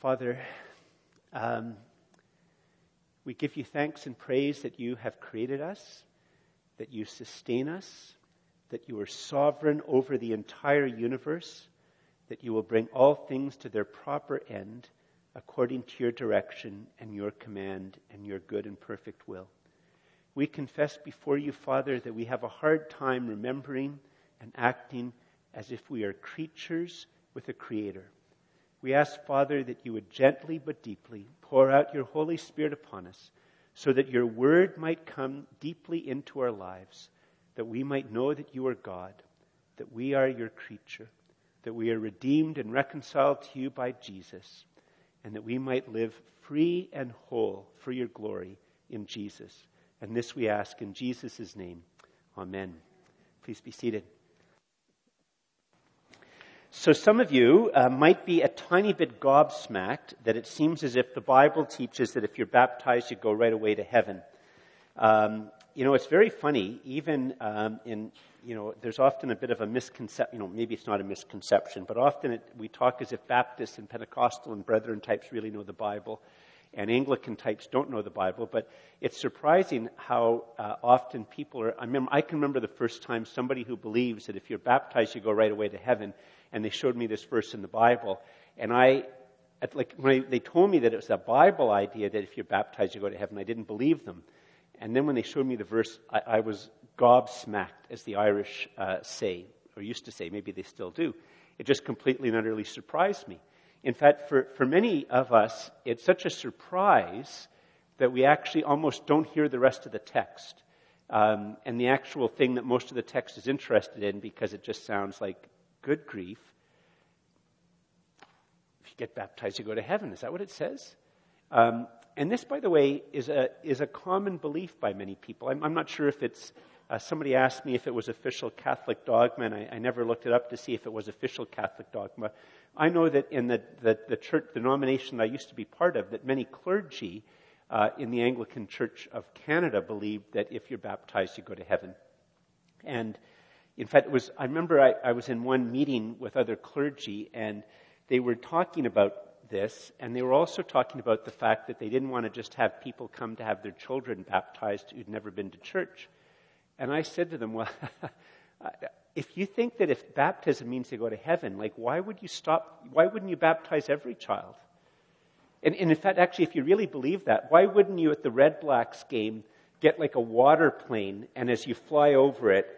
Father, um, we give you thanks and praise that you have created us, that you sustain us, that you are sovereign over the entire universe, that you will bring all things to their proper end according to your direction and your command and your good and perfect will. We confess before you, Father, that we have a hard time remembering and acting as if we are creatures with a creator. We ask, Father, that you would gently but deeply pour out your Holy Spirit upon us so that your word might come deeply into our lives, that we might know that you are God, that we are your creature, that we are redeemed and reconciled to you by Jesus, and that we might live free and whole for your glory in Jesus. And this we ask in Jesus' name. Amen. Please be seated. So, some of you uh, might be a tiny bit gobsmacked that it seems as if the Bible teaches that if you're baptized, you go right away to heaven. Um, you know, it's very funny, even um, in, you know, there's often a bit of a misconception, you know, maybe it's not a misconception, but often it, we talk as if Baptists and Pentecostal and Brethren types really know the Bible and Anglican types don't know the Bible, but it's surprising how uh, often people are. I, remember, I can remember the first time somebody who believes that if you're baptized, you go right away to heaven and they showed me this verse in the Bible. And I, like, when I, they told me that it was a Bible idea that if you're baptized, you go to heaven, I didn't believe them. And then when they showed me the verse, I, I was gobsmacked, as the Irish uh, say, or used to say, maybe they still do. It just completely and utterly surprised me. In fact, for, for many of us, it's such a surprise that we actually almost don't hear the rest of the text. Um, and the actual thing that most of the text is interested in because it just sounds like good grief. If you get baptized, you go to heaven. Is that what it says? Um, and this, by the way, is a, is a common belief by many people. I'm, I'm not sure if it's, uh, somebody asked me if it was official Catholic dogma, and I, I, never looked it up to see if it was official Catholic dogma. I know that in the, the, the church denomination that I used to be part of, that many clergy uh, in the Anglican Church of Canada believed that if you're baptized, you go to heaven. And in fact, it was, I remember I, I was in one meeting with other clergy and they were talking about this, and they were also talking about the fact that they didn't want to just have people come to have their children baptized who'd never been to church. And I said to them, well, if you think that if baptism means they go to heaven, like why would you stop, why wouldn't you baptize every child? And, and in fact, actually, if you really believe that, why wouldn't you at the Redblacks game get like a water plane and as you fly over it,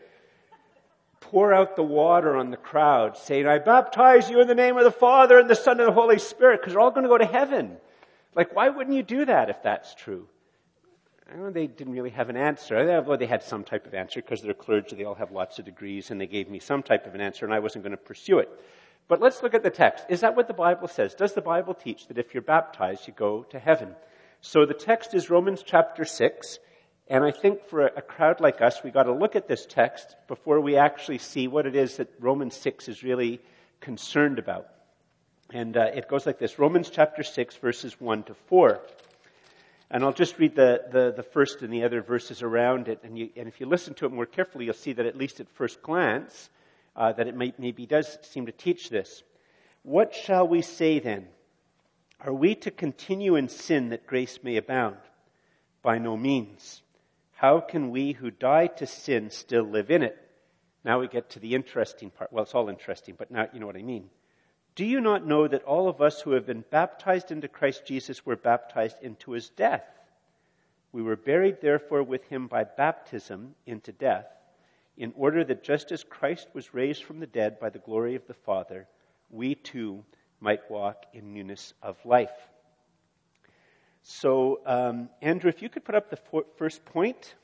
pour out the water on the crowd, saying, I baptize you in the name of the Father and the Son and the Holy Spirit, because they're all going to go to heaven. Like, why wouldn't you do that if that's true? Know they didn't really have an answer. Well, they had some type of answer because they're clergy, they all have lots of degrees, and they gave me some type of an answer, and I wasn't going to pursue it. But let's look at the text. Is that what the Bible says? Does the Bible teach that if you're baptized, you go to heaven? So the text is Romans chapter 6, and I think for a, crowd like us, we got to look at this text before we actually see what it is that Romans 6 is really concerned about. And uh, it goes like this Romans chapter 6, verses 1 to 4. And I'll just read the, the, the first and the other verses around it. And, you, and, if you listen to it more carefully, you'll see that at least at first glance, uh, that it may, maybe does seem to teach this. What shall we say then? Are we to continue in sin that grace may abound? By no means. How can we who died to sin still live in it? Now we get to the interesting part. Well, it's all interesting, but now you know what I mean. Do you not know that all of us who have been baptized into Christ Jesus were baptized into his death? We were buried, therefore, with him by baptism into death, in order that just as Christ was raised from the dead by the glory of the Father, we too might walk in newness of life. So, um, Andrew, if you could put up the for- first point.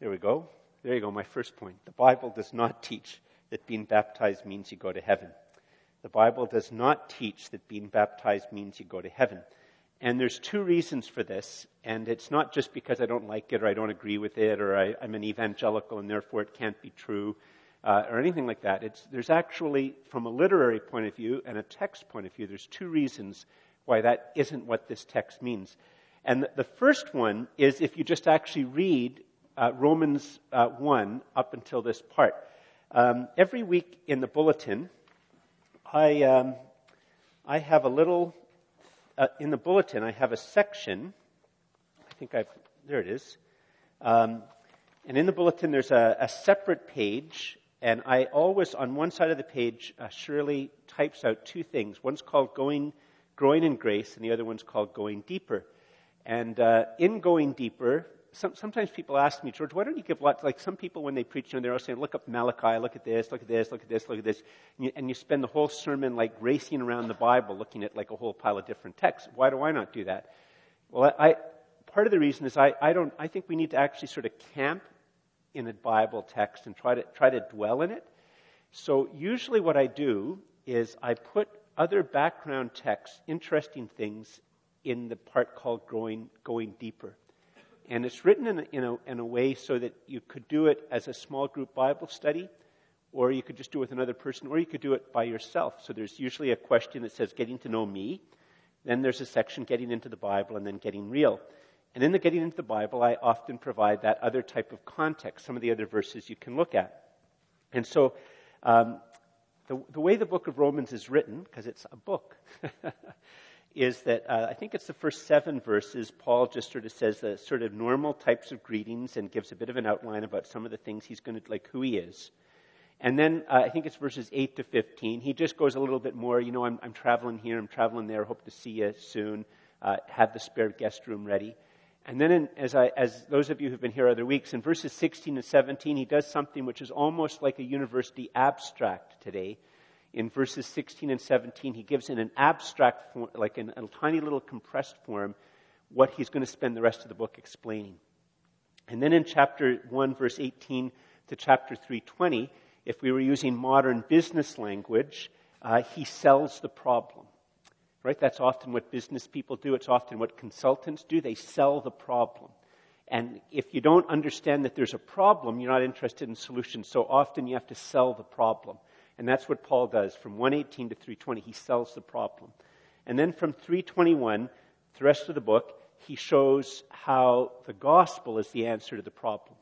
There we go. There you go, my first point. The Bible does not teach that being baptized means you go to heaven. The Bible does not teach that being baptized means you go to heaven. And there's two reasons for this, and it's not just because I don't like it or I don't agree with it or I, am an evangelical and therefore it can't be true uh, or anything like that. It's, there's actually, from a literary point of view and a text point of view, there's two reasons why that isn't what this text means. And the first one is if you just actually read uh, Romans uh, 1 up until this part. Um, every week in the bulletin, I, um, I have a little, uh, in the bulletin, I have a section. I think I've, there it is. Um, and in the bulletin, there's a, a, separate page. And I always, on one side of the page, uh, Shirley types out two things. One's called Going, Growing in Grace, and the other one's called Going Deeper. And uh, in Going Deeper, some, sometimes people ask me, George, why don't you give lots, like some people when they preach, you know, they're all saying, look up Malachi, look at this, look at this, look at this, look at this. And you, and you spend the whole sermon like racing around the Bible looking at like a whole pile of different texts. Why do I not do that? Well, I, I part of the reason is I, I don't, I think we need to actually sort of camp in a Bible text and try to, try to dwell in it. So usually what I do is I put other background texts, interesting things, in the part called growing, going deeper. And it's written in a, in, a, in a way so that you could do it as a small group Bible study, or you could just do it with another person, or you could do it by yourself. So there's usually a question that says, Getting to know me. Then there's a section, Getting into the Bible, and then Getting real. And in the Getting into the Bible, I often provide that other type of context, some of the other verses you can look at. And so, um, the, the way the book of Romans is written, because it's a book, is that uh, I think it's the first seven verses. Paul just sort of says the sort of normal types of greetings and gives a bit of an outline about some of the things he's going to, like who he is. And then uh, I think it's verses 8 to 15. He just goes a little bit more, you know, I'm, I'm traveling here, I'm traveling there, hope to see you soon. Uh, have the spare guest room ready. And then, in, as, I, as those of you who've been here other weeks, in verses 16 and 17, he does something which is almost like a university abstract today in verses 16 and 17, he gives in an abstract form, like in a tiny little compressed form, what he's going to spend the rest of the book explaining. And then in chapter 1, verse 18 to chapter 320, if we were using modern business language, uh, he sells the problem. Right? That's often what business people do. It's often what consultants do. They sell the problem. And if you don't understand that there's a problem, you're not interested in solutions. So often you have to sell the problem. And that's what Paul does from 118 to 320. He sells the problem. And then from 321, the rest of the book, he shows how the gospel is the answer to the problem.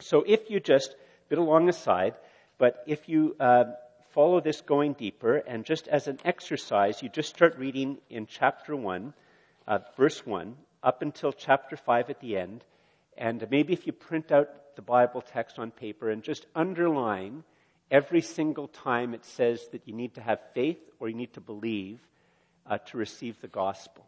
So if you just, a bit along the side, but if you uh, follow this going deeper, and just as an exercise, you just start reading in chapter 1, uh, verse 1, up until chapter 5 at the end, and maybe if you print out the Bible text on paper and just underline every single time it says that you need to have faith or you need to believe uh, to receive the gospel.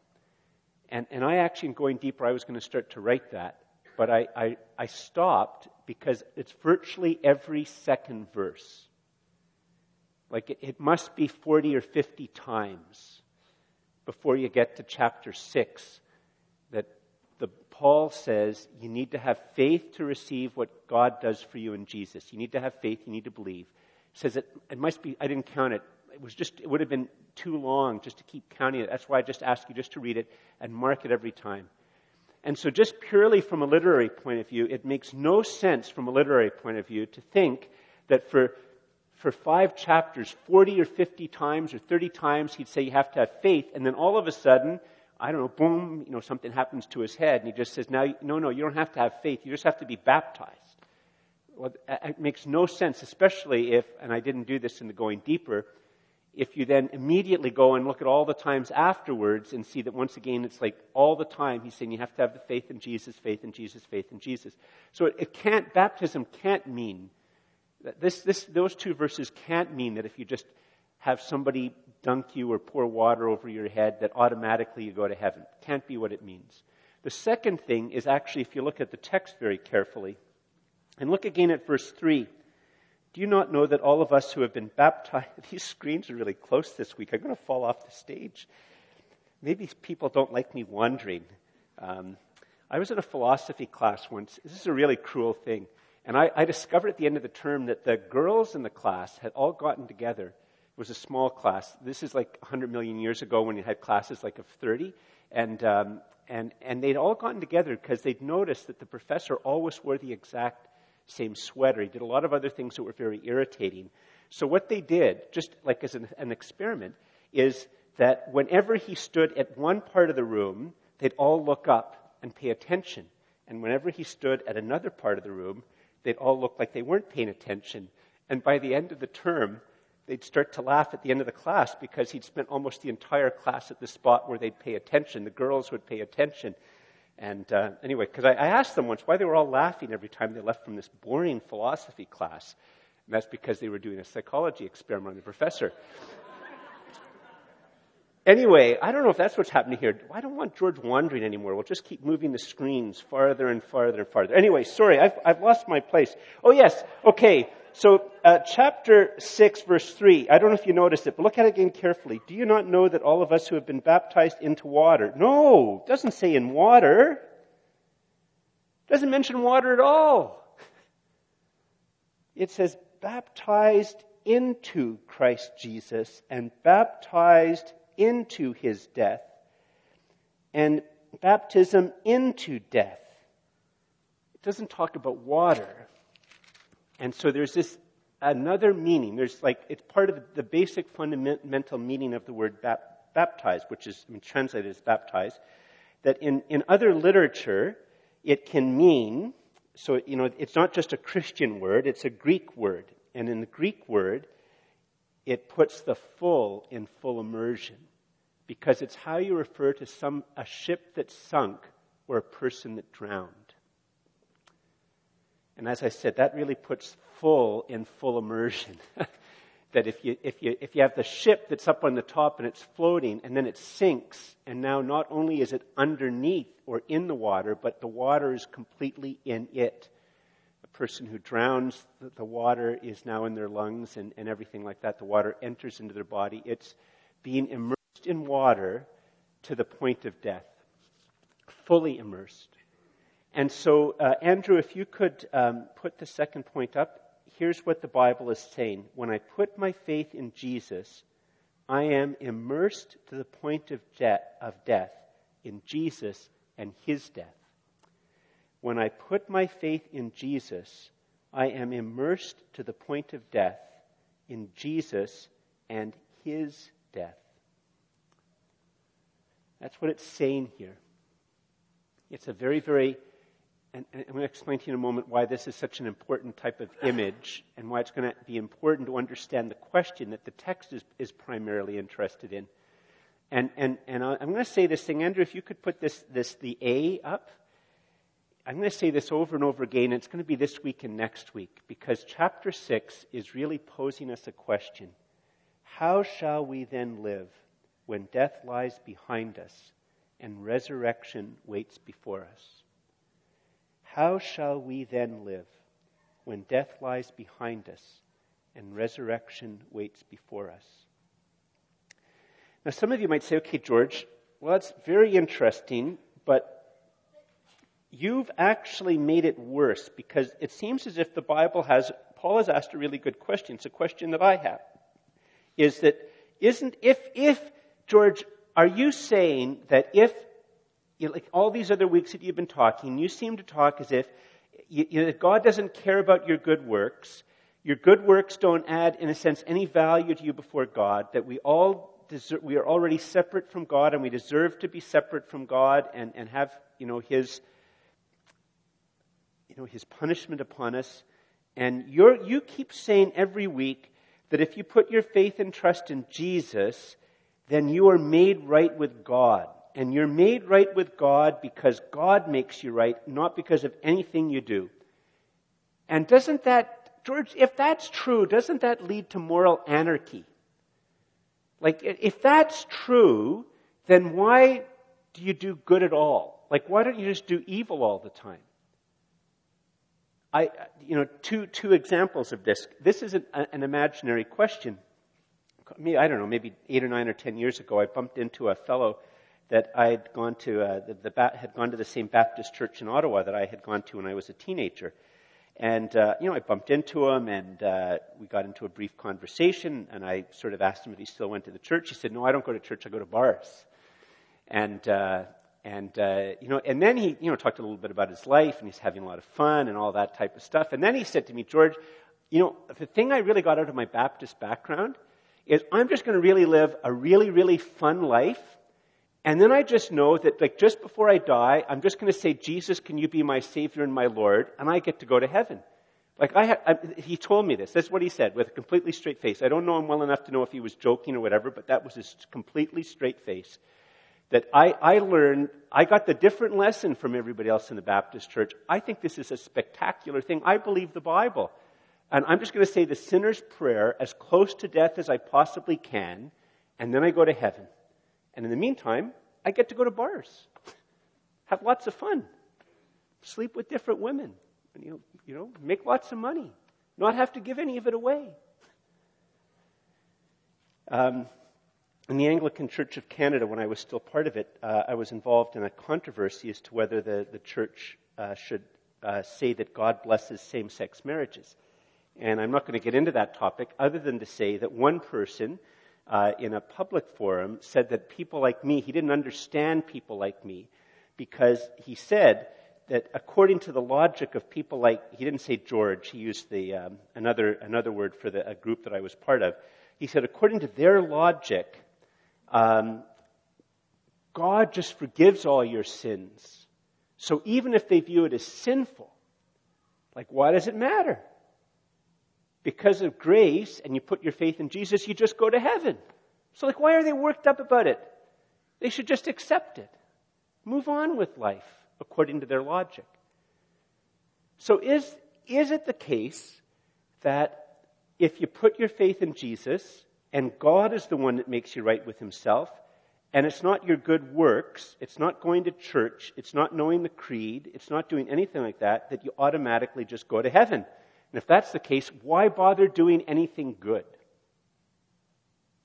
And, and I actually, in going deeper, I was going to start to write that, but I, I, I stopped because it's virtually every second verse. Like it, it must be 40 or 50 times before you get to chapter 6 that the Paul says you need to have faith to receive what God does for you in Jesus. You need to have faith, you need to believe. He says it, it must be, I didn't count it. It was just, it would have been too long just to keep counting it. That's why I just ask you just to read it and mark it every time. And so, just purely from a literary point of view, it makes no sense from a literary point of view to think that for, for five chapters, 40 or 50 times or 30 times, he'd say you have to have faith, and then all of a sudden, I don't know, boom, you know, something happens to his head, and he just says, now, no, no, you don't have to have faith. You just have to be baptized. Well, it makes no sense, especially if, and I didn't do this in the going deeper, if you then immediately go and look at all the times afterwards and see that once again it's like all the time he's saying you have to have the faith in Jesus, faith in Jesus, faith in Jesus. So it, it can't, baptism can't mean, this, this, those two verses can't mean that if you just have somebody dunk you or pour water over your head, that automatically you go to heaven. Can't be what it means. The second thing is actually, if you look at the text very carefully, and look again at verse 3. Do you not know that all of us who have been baptized, these screens are really close this week. I'm going to fall off the stage. Maybe people don't like me wandering. Um, I was in a philosophy class once. This is a really cruel thing. And I, I, discovered at the end of the term that the girls in the class had all gotten together. It was a small class. This is like 100 million years ago when you had classes like of 30. And, um, and, and they'd all gotten together because they'd noticed that the professor always wore the exact same sweater. He did a lot of other things that were very irritating. So, what they did, just like as an, an experiment, is that whenever he stood at one part of the room, they'd all look up and pay attention. And whenever he stood at another part of the room, they'd all look like they weren't paying attention. And by the end of the term, they'd start to laugh at the end of the class because he'd spent almost the entire class at the spot where they'd pay attention. The girls would pay attention. And uh, anyway, because I, I, asked them once why they were all laughing every time they left from this boring philosophy class. And that's because they were doing a psychology experiment on the professor. Anyway, I don't know if that's what's happening here. I don't want George wandering anymore. We'll just keep moving the screens farther and farther and farther. Anyway, sorry, I've, I've lost my place. Oh, yes, okay. So, uh, chapter 6, verse 3, I don't know if you noticed it, but look at it again carefully. Do you not know that all of us who have been baptized into water? No, it doesn't say in water. It doesn't mention water at all. It says baptized into Christ Jesus and baptized into his death and baptism into death. It doesn't talk about water. And so there's this another meaning. There's like, it's part of the basic fundamental meaning of the word bap- baptized, which is I mean, translated as baptized, that in, in other literature, it can mean, so, you know, it's not just a Christian word, it's a Greek word. And in the Greek word, it puts the full in full immersion because it's how you refer to some, a ship that sunk or a person that drowned. And as I said, that really puts full in full immersion. that if you, if, you, if you have the ship that's up on the top and it's floating and then it sinks, and now not only is it underneath or in the water, but the water is completely in it. Person who drowns, the water is now in their lungs and, and everything like that. The water enters into their body. It's being immersed in water to the point of death, fully immersed. And so, uh, Andrew, if you could um, put the second point up, here's what the Bible is saying. When I put my faith in Jesus, I am immersed to the point of, de- of death in Jesus and his death. When I put my faith in Jesus, I am immersed to the point of death in Jesus and his death. That's what it's saying here. It's a very, very and, I'm going to explain to you in a moment why this is such an important type of image and why it's going to be important to understand the question that the text is, is primarily interested in. And, and, and I'm going to say this thing, Andrew, if you could put this, this, the A up. I'm going to say this over and over again. It's going to be this week and next week because chapter 6 is really posing us a question. How shall we then live when death lies behind us and resurrection waits before us? How shall we then live when death lies behind us and resurrection waits before us? Now, some of you might say, okay, George, well, that's very interesting, but you've actually made it worse because it seems as if the Bible has, Paul has asked a really good question. It's a question that I have. Is that, isn't, if, if, George, are you saying that if you know, like all these other weeks that you've been talking, you seem to talk as if you, you know, God doesn't care about your good works. Your good works don't add, in a sense, any value to you before God. That we all deserve, we are already separate from God, and we deserve to be separate from God and, and have, you know, His, you know, His punishment upon us. And you you keep saying every week that if you put your faith and trust in Jesus, then you are made right with God and you're made right with God because God makes you right, not because of anything you do. And doesn't that, George, if that's true, doesn't that lead to moral anarchy? Like, if that's true, then why do you do good at all? Like, why don't you just do evil all the time? I, you know, two, two examples of this. This is an, an imaginary question. Me, I don't know, maybe eight or nine or ten years ago, I bumped into a fellow that I had gone to uh, the, the, had gone to the same Baptist church in Ottawa that I had gone to when I was a teenager. And, uh, you know, I bumped into him and uh, we got into a brief conversation and I sort of asked him if he still went to the church. He said, no, I don't go to church, I go to bars. And, uh, and, uh, you know, and then he, you know, talked a little bit about his life and he's having a lot of fun and all that type of stuff. And then he said to me, George, you know, the thing I really got out of my Baptist background is I'm just going to really live a really, really fun life and then I just know that, like, just before I die, I'm just going to say, Jesus, can you be my Savior and my Lord? And I get to go to heaven. Like I, I, he told me this. That's what he said with a completely straight face. I don't know him well enough to know if he was joking or whatever, but that was his completely straight face. That I, I learned, I got the different lesson from everybody else in the Baptist church. I think this is a spectacular thing. I believe the Bible. And I'm just going to say the sinner's prayer as close to death as I possibly can, and then I go to heaven. And in the meantime, I get to go to bars, have lots of fun, sleep with different women, and, you, know, you know, make lots of money, not have to give any of it away. Um, in the Anglican Church of Canada, when I was still part of it, uh, I was involved in a controversy as to whether the, the church uh, should uh, say that God blesses same sex marriages. And I'm not going to get into that topic other than to say that one person uh, in a public forum said that people like me, he didn't understand people like me because he said that according to the logic of people like, he didn't say George, he used the, um, another, another word for the, a group that I was part of. He said, according to their logic, um, God just forgives all your sins. So even if they view it as sinful, like, why does it matter? because of grace and you put your faith in Jesus, you just go to heaven. So, like, why are they worked up about it? They should just accept it. Move on with life according to their logic. So, is, is it the case that if you put your faith in Jesus and God is the one that makes you right with Himself, and it's not your good works, it's not going to church, it's not knowing the creed, it's not doing anything like that, that you automatically just go to heaven? And if that's the case, why bother doing anything good?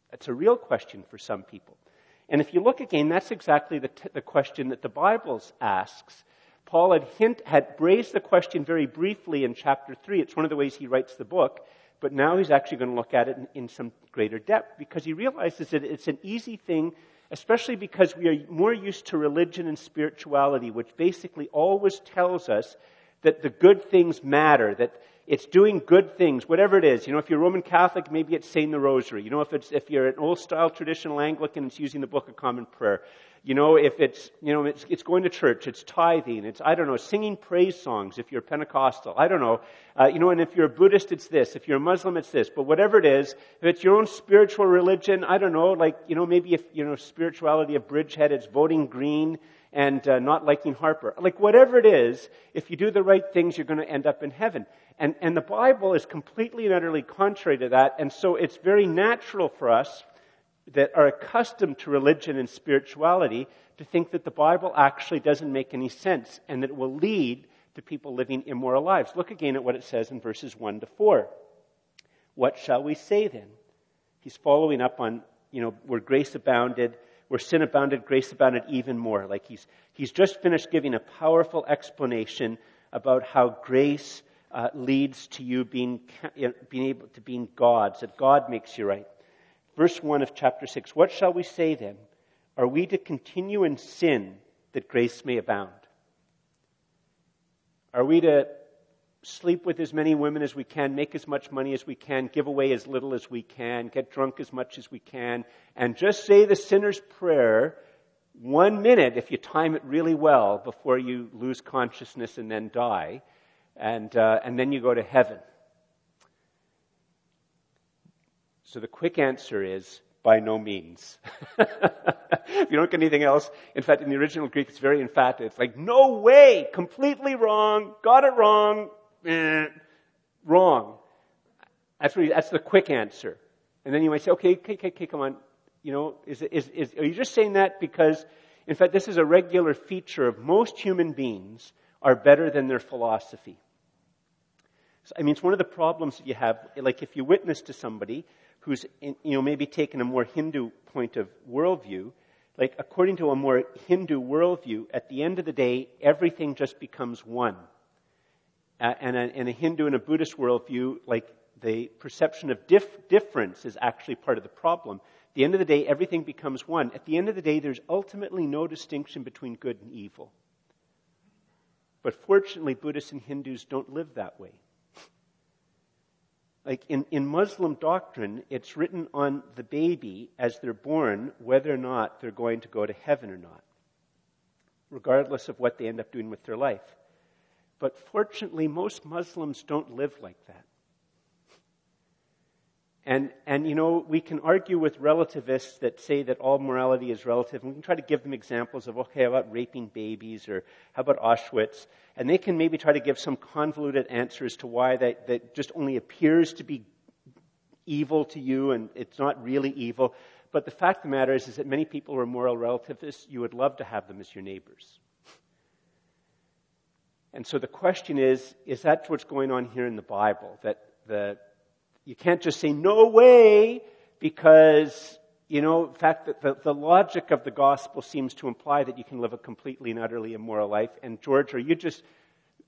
That's a real question for some people. And if you look again, that's exactly the, t- the question that the Bible asks. Paul had, hint, had raised the question very briefly in chapter 3. It's one of the ways he writes the book. But now he's actually going to look at it in, in some greater depth because he realizes that it's an easy thing, especially because we are more used to religion and spirituality, which basically always tells us that the good things matter, that it's doing good things, whatever it is. You know, if you're Roman Catholic, maybe it's saying the rosary. You know, if it's, if you're an old style traditional Anglican, it's using the Book of Common Prayer. You know, if it's, you know, it's, it's going to church, it's tithing, it's, I don't know, singing praise songs if you're Pentecostal. I don't know. Uh, you know, and if you're a Buddhist, it's this. If you're a Muslim, it's this. But whatever it is, if it's your own spiritual religion, I don't know, like, you know, maybe if, you know, spirituality of Bridgehead, it's voting green and uh, not liking Harper. Like, whatever it is, if you do the right things, you're going to end up in heaven. And, and the Bible is completely and utterly contrary to that. And so it's very natural for us that are accustomed to religion and spirituality to think that the Bible actually doesn't make any sense and that it will lead to people living immoral lives. Look again at what it says in verses 1 to 4. What shall we say then? He's following up on, you know, where grace abounded, where sin abounded, grace abounded even more. Like he's, he's just finished giving a powerful explanation about how grace uh, leads to you being, being able to being God's, that God makes you right. Verse 1 of chapter 6 What shall we say then? Are we to continue in sin that grace may abound? Are we to sleep with as many women as we can, make as much money as we can, give away as little as we can, get drunk as much as we can, and just say the sinner's prayer one minute if you time it really well before you lose consciousness and then die? and, uh, and then you go to heaven. So the quick answer is by no means. if you don't get anything else, in fact, in the original Greek, it's very emphatic. It's like, no way, completely wrong, got it wrong, eh, wrong. That's, that's the quick answer. And then you might say, okay, okay, okay, okay come on. You know, is, is, is, are you just saying that because, in fact, this is a regular feature of most human beings are better than their philosophy. I mean, it's one of the problems that you have. Like, if you witness to somebody who's, in, you know, maybe taken a more Hindu point of worldview, like, according to a more Hindu worldview, at the end of the day, everything just becomes one. Uh, and a, in a Hindu and a Buddhist worldview, like, the perception of dif- difference is actually part of the problem. At the end of the day, everything becomes one. At the end of the day, there's ultimately no distinction between good and evil. But fortunately, Buddhists and Hindus don't live that way. Like in, in Muslim doctrine, it's written on the baby as they're born whether or not they're going to go to heaven or not, regardless of what they end up doing with their life. But fortunately, most Muslims don't live like that. And, and, you know, we can argue with relativists that say that all morality is relative, and we can try to give them examples of, okay, how about raping babies, or how about Auschwitz? And they can maybe try to give some convoluted answers to why that, that just only appears to be evil to you and it's not really evil. But the fact of the matter is, is that many people who are moral relativists, you would love to have them as your neighbors. And so the question is, is that what's going on here in the Bible? That the, you can't just say, no way, because, you know, in fact, the, the, the logic of the gospel seems to imply that you can live a completely and utterly immoral life. And George, are you just,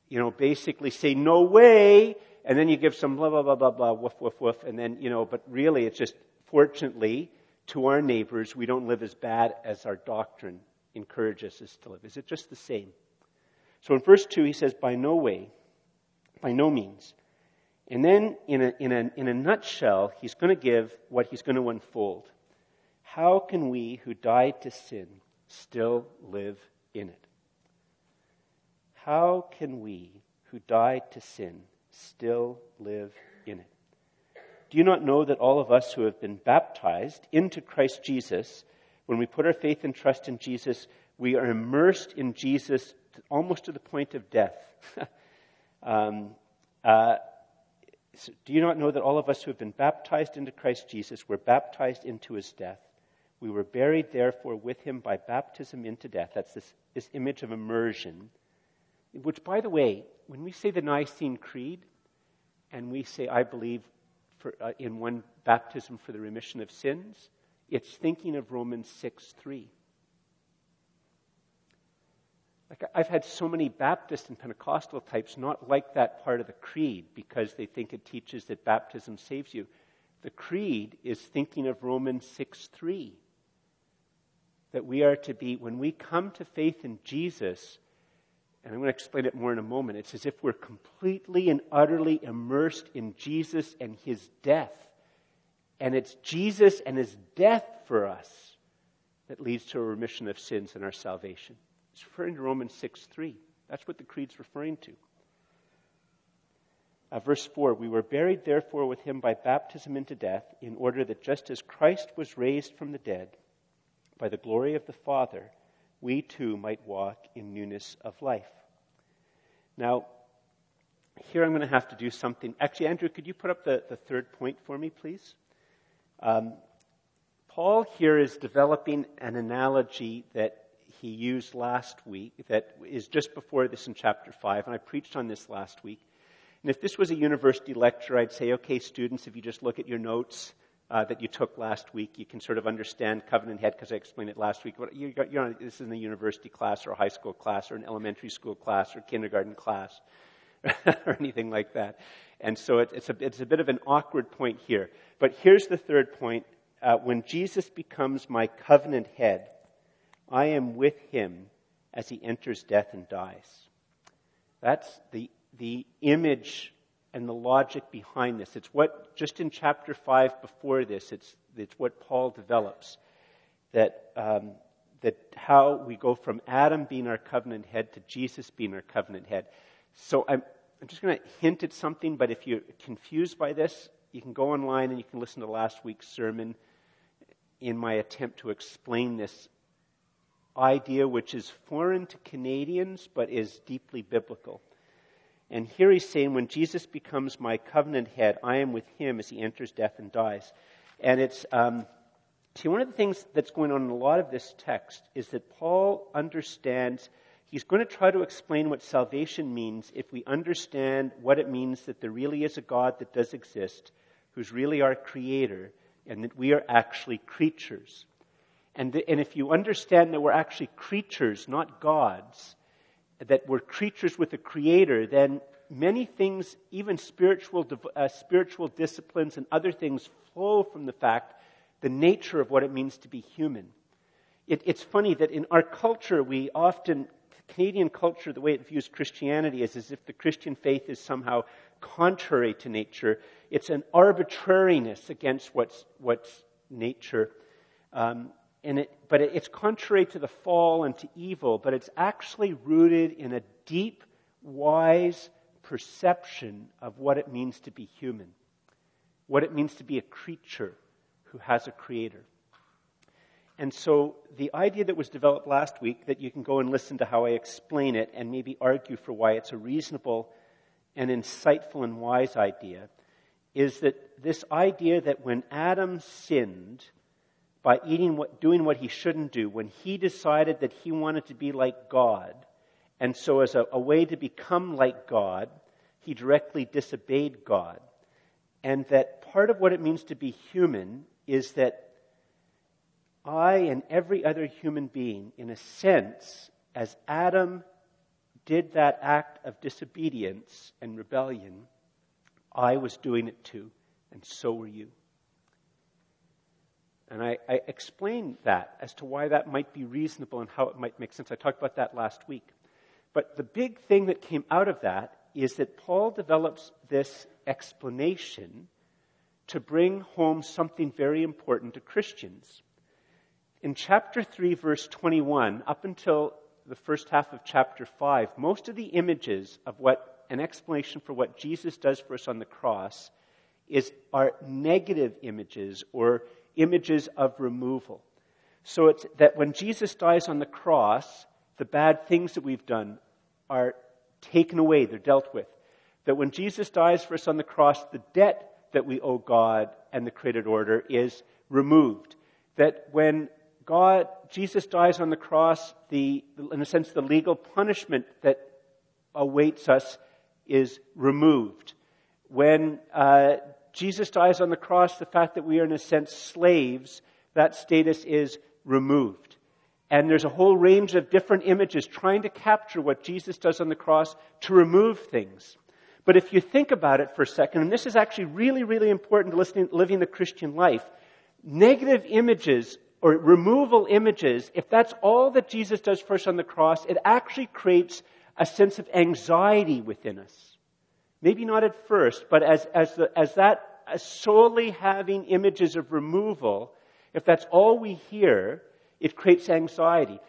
you know, basically say, no way, and then you give some blah, blah, blah, blah, blah, woof, woof, woof, and then, you know, but really it's just, fortunately, to our neighbors, we don't live as bad as our doctrine encourages us to live. Is it just the same? So in verse 2, he says, By no way, by no means. And then, in a, in a, in a nutshell, he's going to give what he's going to unfold. How can we who died to sin still live in it? How can we who died to sin still live in it? Do you not know that all of us who have been baptized into Christ Jesus, when we put our faith and trust in Jesus, we are immersed in Jesus almost to the point of death? um, uh, do you not know that all of us who have been baptized into Christ Jesus were baptized into his death? We were buried, therefore, with him by baptism into death. That's this, this image of immersion. Which, by the way, when we say the Nicene Creed, and we say, I believe for, uh, in one baptism for the remission of sins, it's thinking of Romans 6 3. Like I've had so many Baptist and Pentecostal types not like that part of the creed because they think it teaches that baptism saves you. The creed is thinking of Romans 6 3. That we are to be, when we come to faith in Jesus, and I'm going to explain it more in a moment. It's as if we're completely and utterly immersed in Jesus and his death. And it's Jesus and his death for us that leads to a remission of sins and our salvation. It's referring to Romans 6 3. That's what the creed's referring to. Uh, verse 4 We were buried, therefore, with him by baptism into death, in order that just as Christ was raised from the dead by the glory of the Father, we too might walk in newness of life. Now, here I'm going to have to do something. Actually, Andrew, could you put up the, the third point for me, please? Um, Paul here is developing an analogy that he used last week that is just before this in chapter 5, and I preached on this last week. And if this was a university lecture, I'd say, okay, students, if you just look at your notes, uh, that you took last week. You can sort of understand Covenant Head because I explained it last week. You got, you're on, this is in a university class or a high school class or an elementary school class or kindergarten class or anything like that. And so it, it's, a, it's a bit of an awkward point here. But here's the third point. Uh, when Jesus becomes my covenant head, I am with him as he enters death and dies. That's the, the image and the logic behind this. It's what, just in chapter 5 before this, it's, it's what Paul develops. That, um, that how we go from Adam being our covenant head to Jesus being our covenant head. So I'm, I'm just going to hint at something, but if you're confused by this, you can go online and you can listen to last week's sermon in my attempt to explain this idea, which is foreign to Canadians but is deeply biblical. And here he's saying, when Jesus becomes my covenant head, I am with him as he enters death and dies. And it's, um, see, one of the things that's going on in a lot of this text is that Paul understands, he's going to try to explain what salvation means if we understand what it means that there really is a God that does exist, who's really our creator, and that we are actually creatures. And, the, and if you understand that we're actually creatures, not gods, that we're creatures with a creator, then many things, even spiritual, uh, spiritual disciplines and other things, flow from the fact, the nature of what it means to be human. It, it's funny that in our culture, we often, Canadian culture, the way it views Christianity is as if the Christian faith is somehow contrary to nature. It's an arbitrariness against what's, what's nature. Um, and it, but it's contrary to the fall and to evil, but it's actually rooted in a deep wise perception of what it means to be human, what it means to be a creature who has a creator. And so the idea that was developed last week, that you can go and listen to how I explain it and maybe argue for why it's a reasonable and insightful and wise idea, is that this idea that when Adam sinned by eating what, doing what he shouldn't do, when he decided that he wanted to be like God, and so as a, a way to become like God, he directly disobeyed God. And that part of what it means to be human is that I and every other human being, in a sense, as Adam did that act of disobedience and rebellion, I was doing it too, and so were you. And I, I explained that as to why that might be reasonable and how it might make sense. I talked about that last week. But the big thing that came out of that is that Paul develops this explanation to bring home something very important to Christians. In chapter 3, verse 21, up until the first half of chapter 5, most of the images of what an explanation for what Jesus does for us on the cross is are negative images or images of removal. So it's that when Jesus dies on the cross, the bad things that we've done are taken away, they're dealt with. That when Jesus dies for us on the cross, the debt that we owe God and the created order is removed. That when God, Jesus dies on the cross, the, in a sense, the legal punishment that awaits us is removed. When uh, Jesus dies on the cross, the fact that we are, in a sense, slaves, that status is removed. And there's a whole range of different images trying to capture what Jesus does on the cross to remove things. But if you think about it for a second, and this is actually really, really important to living the Christian life, negative images or removal images, if that's all that Jesus does for us on the cross, it actually creates a sense of anxiety within us. Maybe not at first, but as, as, the, as that as solely having images of removal, if that's all we hear, it creates anxiety.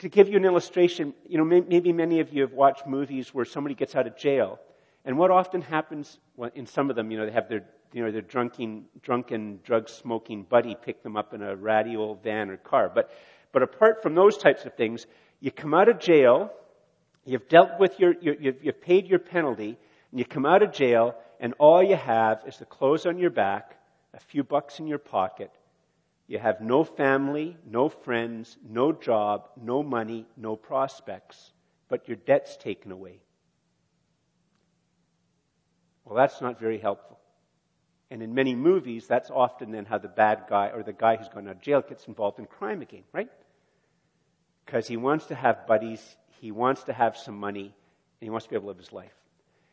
To give you an illustration, you know, maybe many of you have watched movies where somebody gets out of jail. And what often happens, well, in some of them, you know, they have their, you know, their drunken, drunken, drug smoking buddy pick them up in a ratty old van or car. But, but apart from those types of things, you come out of jail, you've dealt with your, your you've, you've paid your penalty, and you come out of jail, and all you have is the clothes on your back, a few bucks in your pocket. You have no family, no friends, no job, no money, no prospects, but your debt's taken away. Well, that's not very helpful. And in many movies, that's often then how the bad guy or the guy who's gone out of jail gets involved in crime again, right? Because he wants to have buddies, he wants to have some money, and he wants to be able to live his life.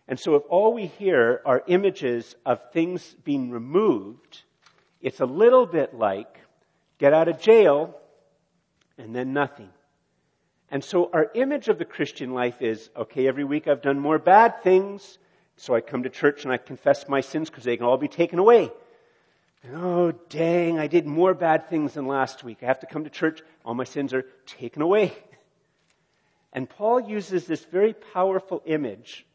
And so if all we hear are images of things being removed, it's a little bit like get out of jail and then nothing. And so our image of the Christian life is, okay, every week I've done more bad things, so I come to church and I confess my sins because they can all be taken away. And, oh, dang, I did more bad things than last week. I have to come to church, all my sins are taken away. And Paul uses this very powerful image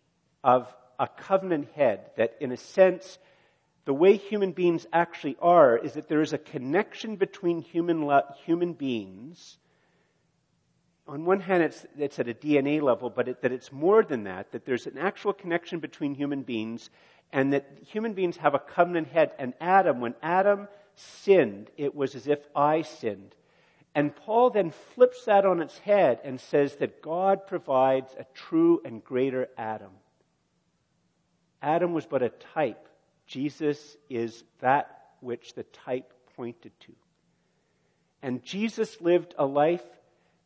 of a covenant head that, in a sense, the way human beings actually are is that there is a connection between human, human beings. On one hand, it's, it's at a DNA level, but it, that it's more than that, that there's an actual connection between human beings, and that human beings have a covenant head. And Adam, when Adam sinned, it was as if I sinned. And Paul then flips that on its head and says that God provides a true and greater Adam. Adam was but a type. Jesus is that which the type pointed to. And Jesus lived a life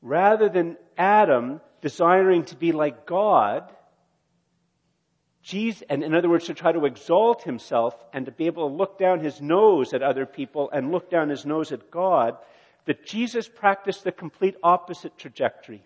rather than Adam desiring to be like God, Jesus, and in other words, to try to exalt himself and to be able to look down his nose at other people and look down his nose at God, that Jesus practiced the complete opposite trajectory.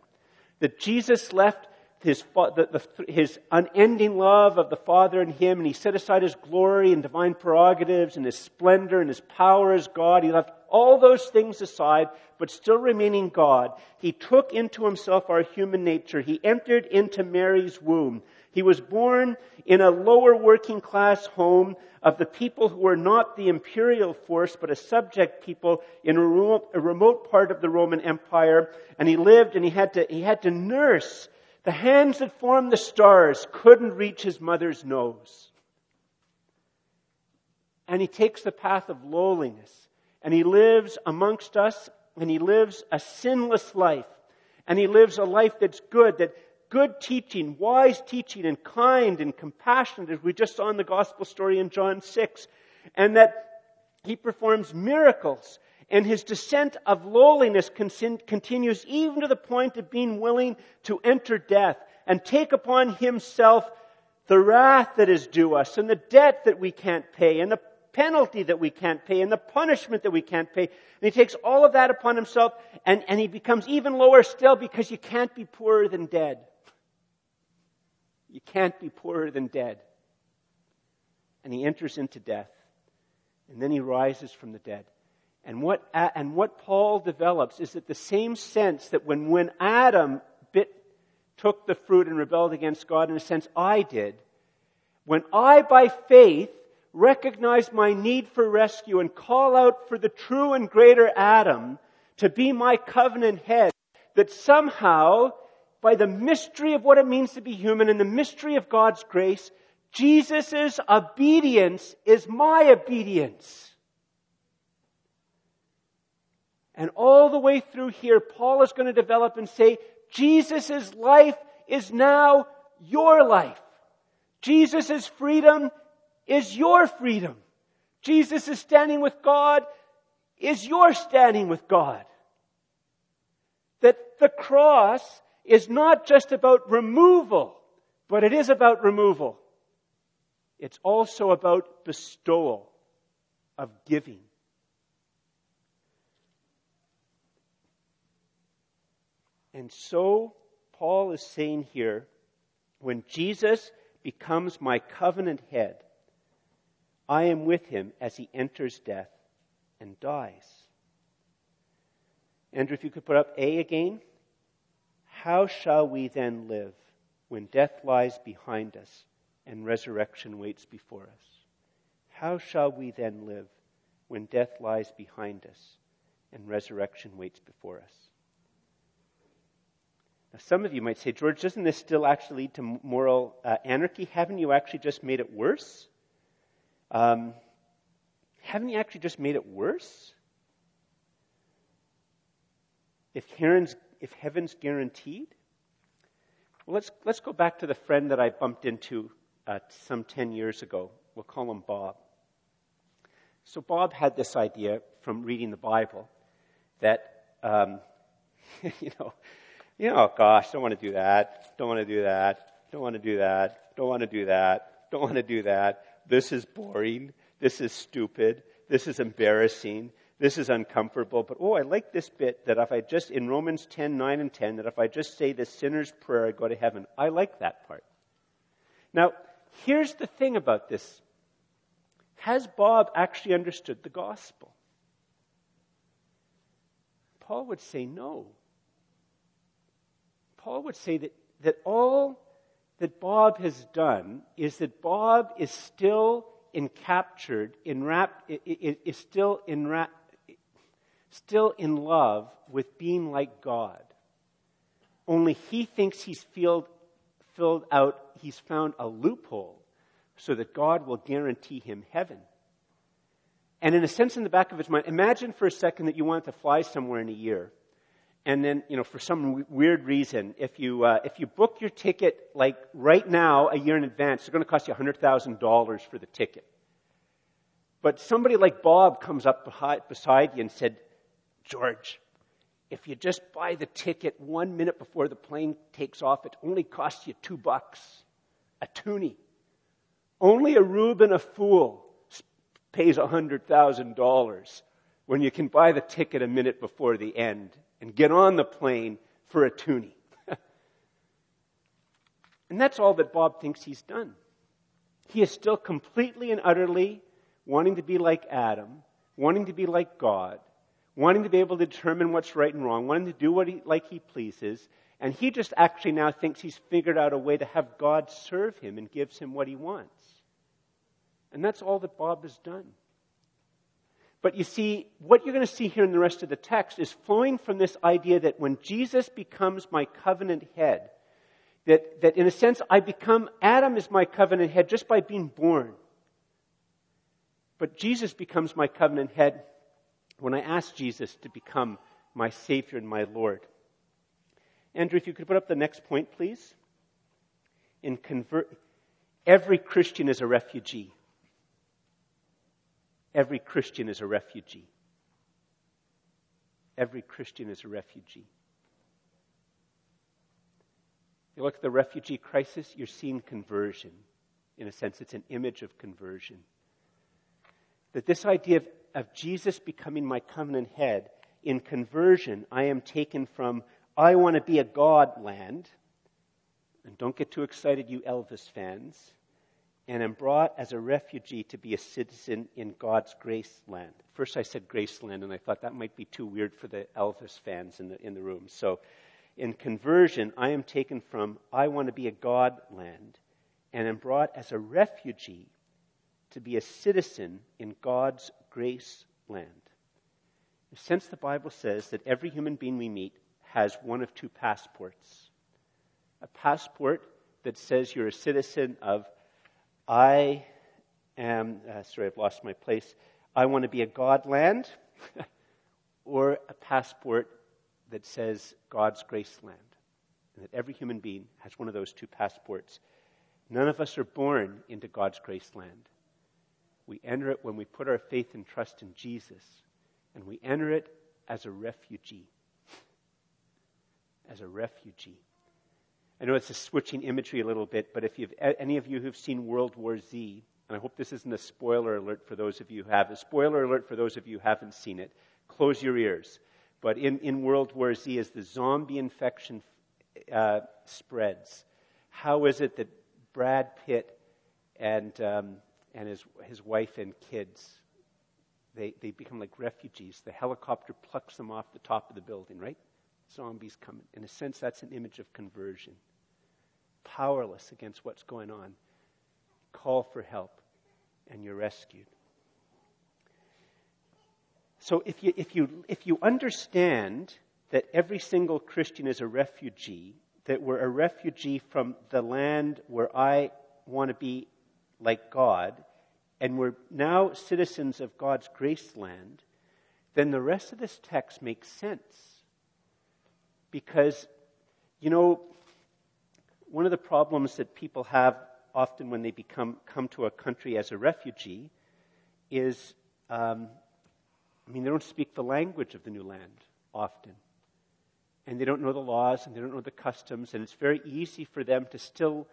That Jesus left his, the, the, his unending love of the Father in him, and he set aside his glory and divine prerogatives and his splendor and his power as God. He left all those things aside, but still remaining God, he took into himself our human nature. He entered into Mary's womb. He was born in a lower working class home of the people who were not the imperial force, but a subject people in a remote, a remote part of the Roman Empire. And he lived and he had to, he had to nurse. The hands that formed the stars couldn't reach his mother's nose. And he takes the path of lowliness and he lives amongst us and he lives a sinless life. And he lives a life that's good, that good teaching, wise teaching, and kind and compassionate, as we just saw in the gospel story in John 6. And that he performs miracles. And his descent of lowliness continues even to the point of being willing to enter death and take upon himself the wrath that is due us and the debt that we can't pay and the penalty that we can't pay and the punishment that we can't pay. And he takes all of that upon himself and, and he becomes even lower still because you can't be poorer than dead. You can't be poorer than dead. And he enters into death. And then he rises from the dead. And what, and what Paul develops is that the same sense that when, when Adam bit, took the fruit and rebelled against God, in a sense I did, when I by faith recognize my need for rescue and call out for the true and greater Adam to be my covenant head, that somehow, by the mystery of what it means to be human and the mystery of God's grace, Jesus' obedience is my obedience. And all the way through here, Paul is going to develop and say, Jesus' life is now your life. Jesus' freedom is your freedom. Jesus is standing with God is your standing with God. That the cross is not just about removal, but it is about removal. It's also about bestowal of giving. And so, Paul is saying here, when Jesus becomes my covenant head, I am with him as he enters death and dies. Andrew, if you could put up A again. How shall we then live when death lies behind us and resurrection waits before us? How shall we then live when death lies behind us and resurrection waits before us? Now, some of you might say, George, doesn't this still actually lead to moral uh, anarchy? Haven't you actually just made it worse? Um, haven't you actually just made it worse? If heaven's, if heaven's guaranteed? Well, let's, let's go back to the friend that I bumped into uh, some 10 years ago. We'll call him Bob. So, Bob had this idea from reading the Bible that, um, you know, you know, oh gosh, don't want to do that, don't want to do that, don't want to do that, don't want to do that, don't want to do that. This is boring. This is stupid. This is embarrassing. This is uncomfortable. But oh, I like this bit that if I just, in Romans 10, 9 and 10, that if I just say the sinner's prayer, I go to heaven. I like that part. Now, here's the thing about this. Has Bob actually understood the gospel? Paul would say no. Paul would say that, that all that Bob has done is that Bob is still encaptured, enwrapped, is still enwrapped, still in love with being like God. Only he thinks he's filled, filled out, he's found a loophole so that God will guarantee him heaven. And in a sense, in the back of his mind, imagine for a second that you want to fly somewhere in a year and then you know for some weird reason if you uh, if you book your ticket like right now a year in advance it's going to cost you $100000 for the ticket. But somebody like bob comes up beside you and said george if you just buy the ticket one minute before the plane takes off it only costs you two bucks a toonie. Only a reuben a fool pays $100000 when you can buy the ticket a minute before the end and get on the plane for a toonie. and that's all that Bob thinks he's done. He is still completely and utterly wanting to be like Adam, wanting to be like God, wanting to be able to determine what's right and wrong, wanting to do what he, like he pleases, and he just actually now thinks he's figured out a way to have God serve him and gives him what he wants. And that's all that Bob has done. But you see, what you're going to see here in the rest of the text is flowing from this idea that when Jesus becomes my covenant head, that, that in a sense I become, Adam is my covenant head just by being born. But Jesus becomes my covenant head when I ask Jesus to become my Savior and my Lord. Andrew, if you could put up the next point, please. In convert, every Christian is a refugee. Every Christian is a refugee. Every Christian is a refugee. If You look at the refugee crisis, you're seeing conversion. In a sense, it's an image of conversion. That this idea of, of Jesus becoming my covenant head, in conversion, I am taken from I want to be a God land. And don't get too excited, you Elvis fans. And am brought as a refugee to be a citizen in God's grace land. First, I said grace land, and I thought that might be too weird for the Elvis fans in the, in the room. So, in conversion, I am taken from I want to be a God land and am brought as a refugee to be a citizen in God's grace land. Since the Bible says that every human being we meet has one of two passports a passport that says you're a citizen of, I am, uh, sorry, I've lost my place, I want to be a God land, or a passport that says God's grace land. And that every human being has one of those two passports. None of us are born into God's grace land. We enter it when we put our faith and trust in Jesus, and we enter it as a refugee as a refugee. I know it's a switching imagery a little bit, but if you've, any of you who've seen World War Z, and I hope this isn't a spoiler alert for those of you who have, a spoiler alert for those of you who haven't seen it, close your ears. But in, in World War Z, as the zombie infection uh, spreads, how is it that Brad Pitt and, um, and his, his wife and kids, they, they become like refugees? The helicopter plucks them off the top of the building, right? zombies coming. In a sense, that's an image of conversion. Powerless against what's going on. Call for help, and you're rescued. So if you, if you, if you understand that every single Christian is a refugee, that we're a refugee from the land where I want to be like God, and we're now citizens of God's grace land, then the rest of this text makes sense because, you know, one of the problems that people have often when they become come to a country as a refugee is, um, I mean, they don't speak the language of the new land often, and they don't know the laws and they don't know the customs, and it's very easy for them to still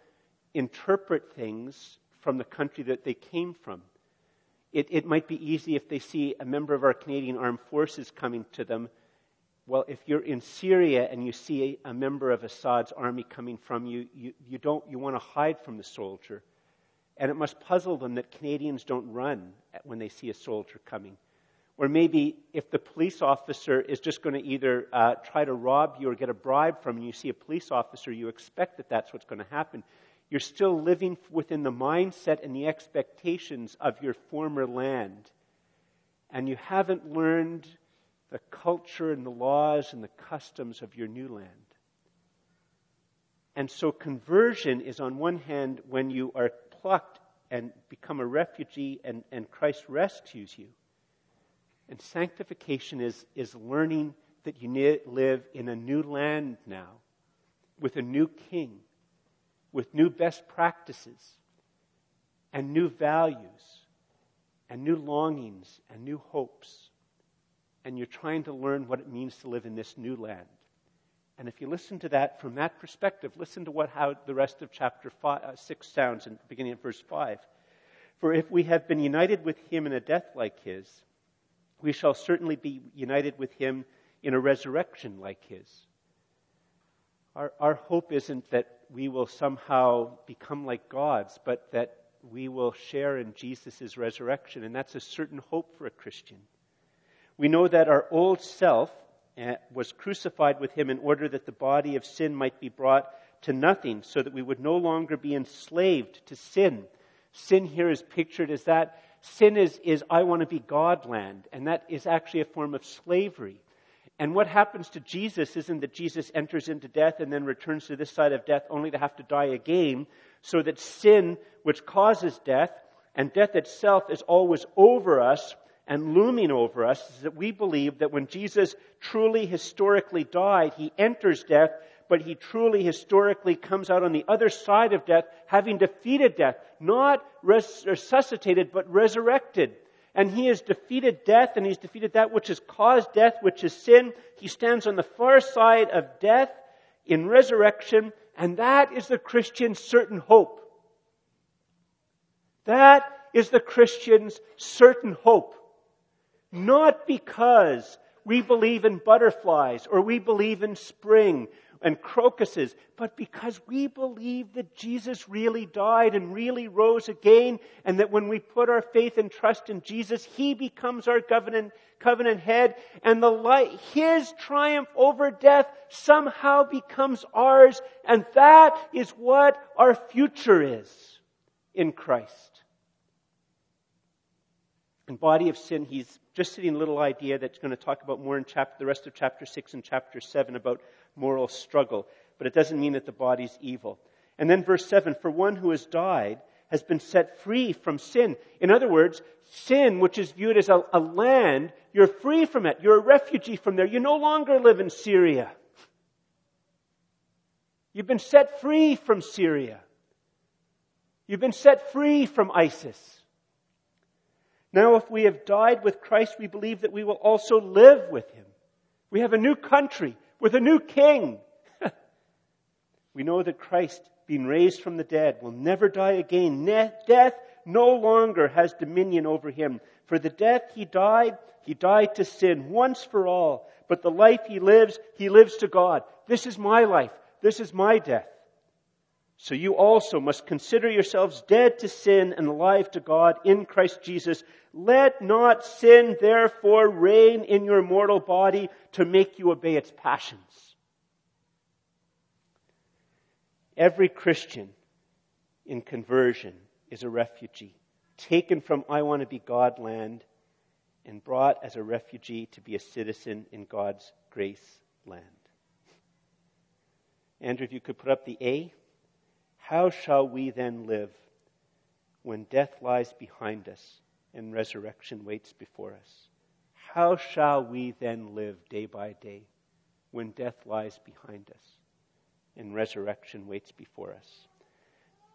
interpret things from the country that they came from. It, it might be easy if they see a member of our Canadian Armed Forces coming to them well, if you're in Syria and you see a, member of Assad's army coming from you, you, you don't you want to hide from the soldier. And it must puzzle them that Canadians don't run when they see a soldier coming. Or maybe if the police officer is just going to either uh, try to rob you or get a bribe from you, you see a police officer, you expect that that's what's going to happen. You're still living within the mindset and the expectations of your former land. And you haven't learned the culture and the laws and the customs of your new land. And so conversion is, on one hand, when you are plucked and become a refugee and, and Christ rescues you. And sanctification is, is learning that you live in a new land now, with a new king, with new best practices, and new values, and new longings, and new hopes and you're trying to learn what it means to live in this new land. And if you listen to that from that perspective, listen to what how the rest of chapter five, uh, 6 sounds in beginning of verse 5. For if we have been united with him in a death like his, we shall certainly be united with him in a resurrection like his. Our, our hope isn't that we will somehow become like gods, but that we will share in Jesus' resurrection. And that's a certain hope for a Christian. We know that our old self uh, was crucified with him in order that the body of sin might be brought to nothing, so that we would no longer be enslaved to sin. Sin here is pictured as that. Sin is, is I want to be God land, and that is actually a form of slavery. And what happens to Jesus isn't that Jesus enters into death and then returns to this side of death only to have to die again, so that sin, which causes death, and death itself is always over us, and looming over us is that we believe that when Jesus truly historically died, he enters death, but he truly historically comes out on the other side of death, having defeated death, not res- resuscitated, but resurrected. And he has defeated death, and he's defeated that which has caused death, which is sin. He stands on the far side of death in resurrection, and that is the Christian's certain hope. That is the Christian's certain hope. Not because we believe in butterflies or we believe in spring and crocuses, but because we believe that Jesus really died and really rose again, and that when we put our faith and trust in Jesus, He becomes our covenant, covenant head, and the light, His triumph over death somehow becomes ours, and that is what our future is in Christ. In Body of Sin, he's just sitting a little idea that's going to talk about more in chapter, the rest of chapter 6 and chapter 7 about moral struggle. But it doesn't mean that the body's evil. And then verse 7 For one who has died has been set free from sin. In other words, sin, which is viewed as a, a land, you're free from it. You're a refugee from there. You no longer live in Syria. You've been set free from Syria. You've been set free from ISIS. Now, if we have died with Christ, we believe that we will also live with him. We have a new country with a new king. we know that Christ, being raised from the dead, will never die again. death no longer has dominion over him. For the death he died, he died to sin once for all. But the life he lives, he lives to God. This is my life. This is my death. So you also must consider yourselves dead to sin and alive to God in Christ Jesus. Let not sin therefore reign in your mortal body to make you obey its passions. Every Christian in conversion is a refugee, taken from I want to be God land and brought as a refugee to be a citizen in God's grace land. Andrew, if you could put up the A. How shall we then live when death lies behind us and resurrection waits before us? How shall we then live day by day when death lies behind us and resurrection waits before us?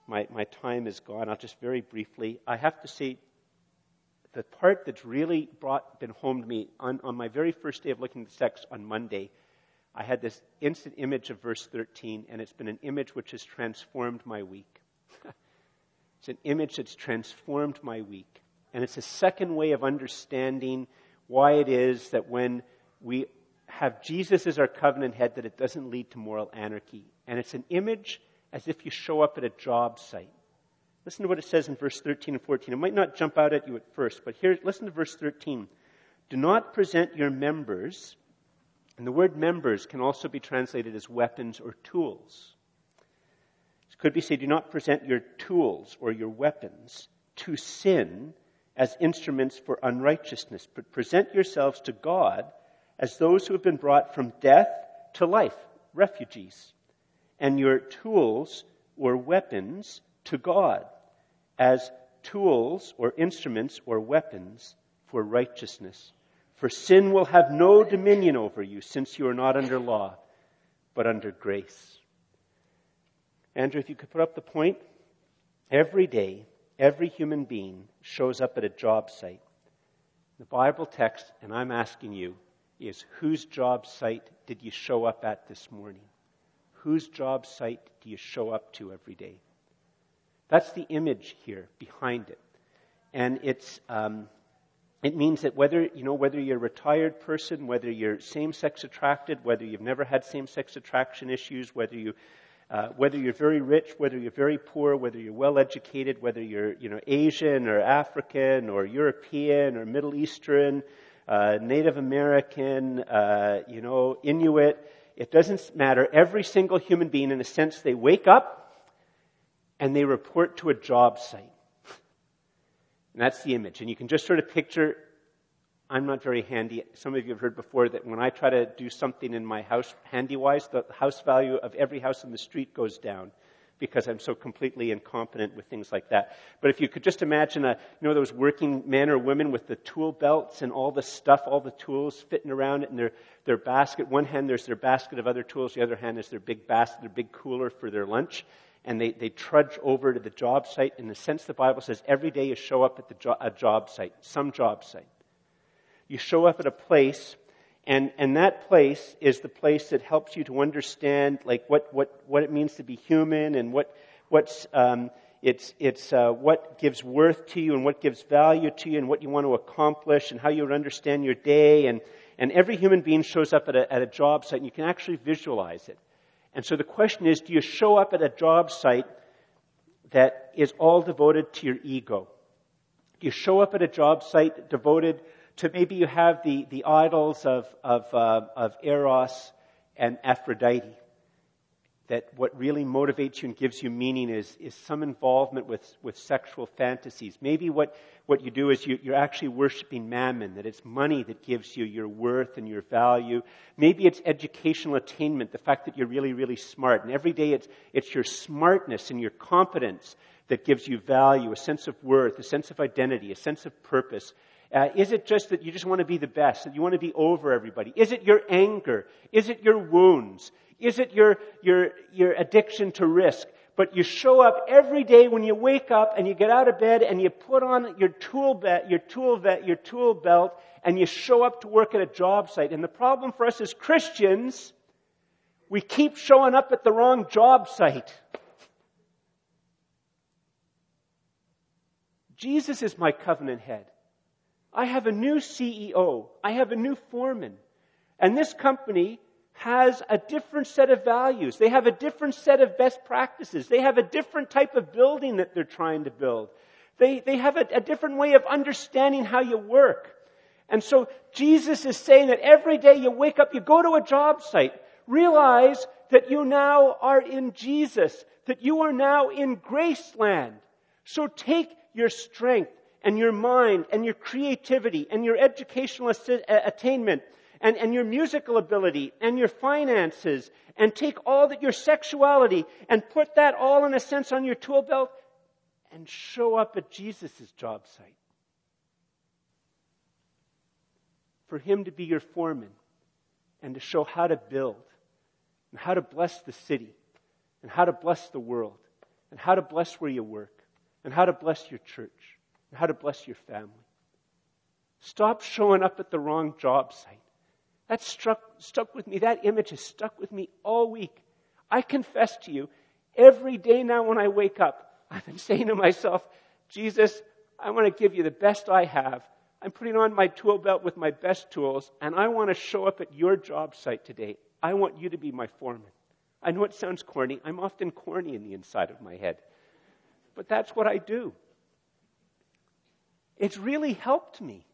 My, my time is gone. I'll just very briefly. I have to say, the part that's really brought been home to me on, on my very first day of looking at the text on Monday I had this instant image of verse 13, and it's been an image which has transformed my week. it's an image that's transformed my week. And it's a second way of understanding why it is that when we have Jesus as our covenant head, that it doesn't lead to moral anarchy. And it's an image as if you show up at a job site. Listen to what it says in verse 13 and 14. It might not jump out at you at first, but here, listen to verse 13. Do not present your members and the word members can also be translated as weapons or tools. It could be said, do not present your tools or your weapons to sin as instruments for unrighteousness, but present yourselves to God as those who have been brought from death to life, refugees, and your tools or weapons to God as tools or instruments or weapons for righteousness. For sin will have no dominion over you, since you are not under law, but under grace. Andrew, if you could put up the point. Every day, every human being shows up at a job site. The Bible text, and I'm asking you, is whose job site did you show up at this morning? Whose job site do you show up to every day? That's the image here behind it. And it's, um, it means that whether, you know, whether you're a retired person, whether you're same-sex attracted, whether you've never had same-sex attraction issues, whether you, uh, whether you're very rich, whether you're very poor, whether you're well educated, whether you're, you know, Asian or African or European or Middle Eastern, uh, Native American, uh, you know, Inuit. It doesn't matter. Every single human being, in a sense, they wake up and they report to a job site. And that's the image. And you can just sort of picture I'm not very handy. Some of you have heard before that when I try to do something in my house handy wise, the house value of every house in the street goes down because I'm so completely incompetent with things like that. But if you could just imagine a, you know, those working men or women with the tool belts and all the stuff, all the tools fitting around it in their, their basket. One hand there's their basket of other tools. The other hand is their big basket, their big cooler for their lunch. And they, they trudge over to the job site. In the sense the Bible says every day you show up at the jo- a job site, some job site you show up at a place and, and that place is the place that helps you to understand like what, what, what it means to be human and what, what's, um, it's, it's uh, what gives worth to you and what gives value to you and what you want to accomplish and how you understand your day. And, and every human being shows up at a, at a job site and you can actually visualize it. And so the question is, do you show up at a job site that is all devoted to your ego? Do you show up at a job site devoted to maybe you have the, the idols of, of, uh, of Eros and Aphrodite. That what really motivates you and gives you meaning is, is some involvement with, with sexual fantasies. Maybe what, what you do is you, you're actually worshiping mammon, that it's money that gives you your worth and your value. Maybe it's educational attainment, the fact that you're really, really smart. And every day it's, it's your smartness and your competence that gives you value, a sense of worth, a sense of identity, a sense of purpose. Uh, is it just that you just want to be the best, that you want to be over everybody? Is it your anger? Is it your wounds? Is it your, your, your addiction to risk? But you show up every day when you wake up and you get out of bed and you put on your tool belt, your tool belt, your tool belt, and you show up to work at a job site. And the problem for us as Christians, we keep showing up at the wrong job site. Jesus is my covenant head. I have a new CEO. I have a new foreman. And this company has a different set of values. They have a different set of best practices. They have a different type of building that they're trying to build. They, they have a, a different way of understanding how you work. And so Jesus is saying that every day you wake up, you go to a job site, realize that you now are in Jesus, that you are now in Graceland. So take your strength and your mind and your creativity and your educational attainment and, and your musical ability and your finances and take all that your sexuality and put that all in a sense on your tool belt and show up at Jesus' job site. For him to be your foreman and to show how to build and how to bless the city and how to bless the world and how to bless where you work and how to bless your church and how to bless your family. Stop showing up at the wrong job site. That struck, stuck with me. That image has stuck with me all week. I confess to you, every day now when I wake up, I've been saying to myself, Jesus, I want to give you the best I have. I'm putting on my tool belt with my best tools, and I want to show up at your job site today. I want you to be my foreman. I know it sounds corny. I'm often corny in the inside of my head. But that's what I do. It's really helped me.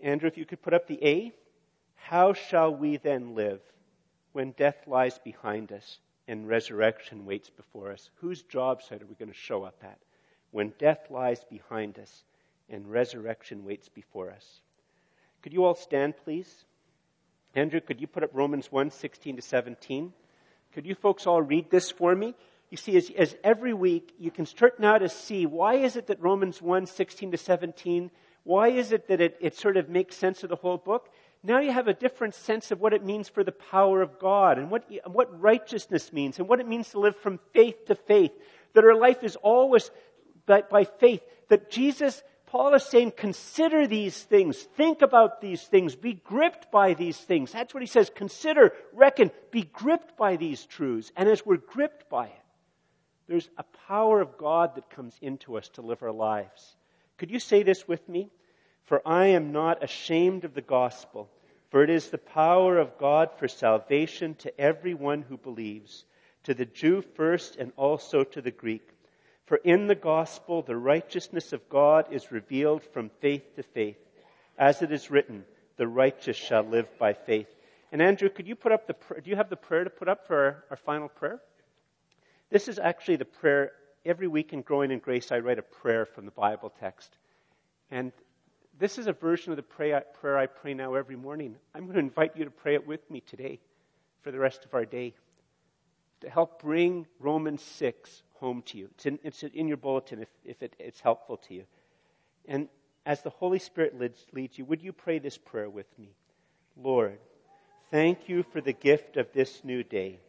Andrew, if you could put up the A. How shall we then live when death lies behind us and resurrection waits before us? Whose job site are we going to show up at when death lies behind us and resurrection waits before us? Could you all stand, please? Andrew, could you put up Romans 1 16 to 17? Could you folks all read this for me? you see, as, as, every week, you can start now to see why is it that Romans 1, 16 to 17, why is it that it, it sort of makes sense of the whole book? Now you have a different sense of what it means for the power of God and what, what righteousness means and what it means to live from faith to faith. That our life is always by, by faith. That Jesus, Paul is saying, consider these things, think about these things, be gripped by these things. That's what he says. Consider, reckon, be gripped by these truths. And as we're gripped by it, there's a power of God that comes into us to live our lives. Could you say this with me? For I am not ashamed of the gospel, for it is the power of God for salvation to everyone who believes, to the Jew first and also to the Greek. For in the gospel, the righteousness of God is revealed from faith to faith. As it is written, the righteous shall live by faith. And Andrew, could you put up the, do you have the prayer to put up for our, our final prayer? This is actually the prayer. Every week in Growing in Grace, I write a prayer from the Bible text. And this is a version of the prayer I pray now every morning. I'm going to invite you to pray it with me today for the rest of our day to help bring Romans 6 home to you. It's in, it's in your bulletin if, if it, it's helpful to you. And as the Holy Spirit leads, leads you, would you pray this prayer with me? Lord, thank you for the gift of this new day.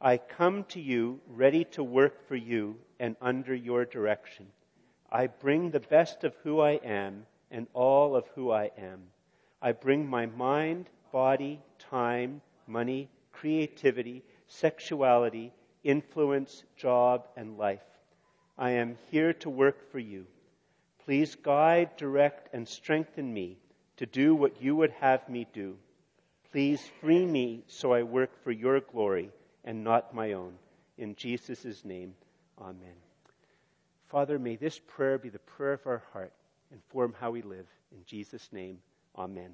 I come to you ready to work for you and under your direction. I bring the best of who I am and all of who I am. I bring my mind, body, time, money, creativity, sexuality, influence, job, and life. I am here to work for you. Please guide, direct, and strengthen me to do what you would have me do. Please free me so I work for your glory and not my own. In Jesus' name, amen. Father, may this prayer be the prayer of our heart and form how we live. In Jesus' name, amen.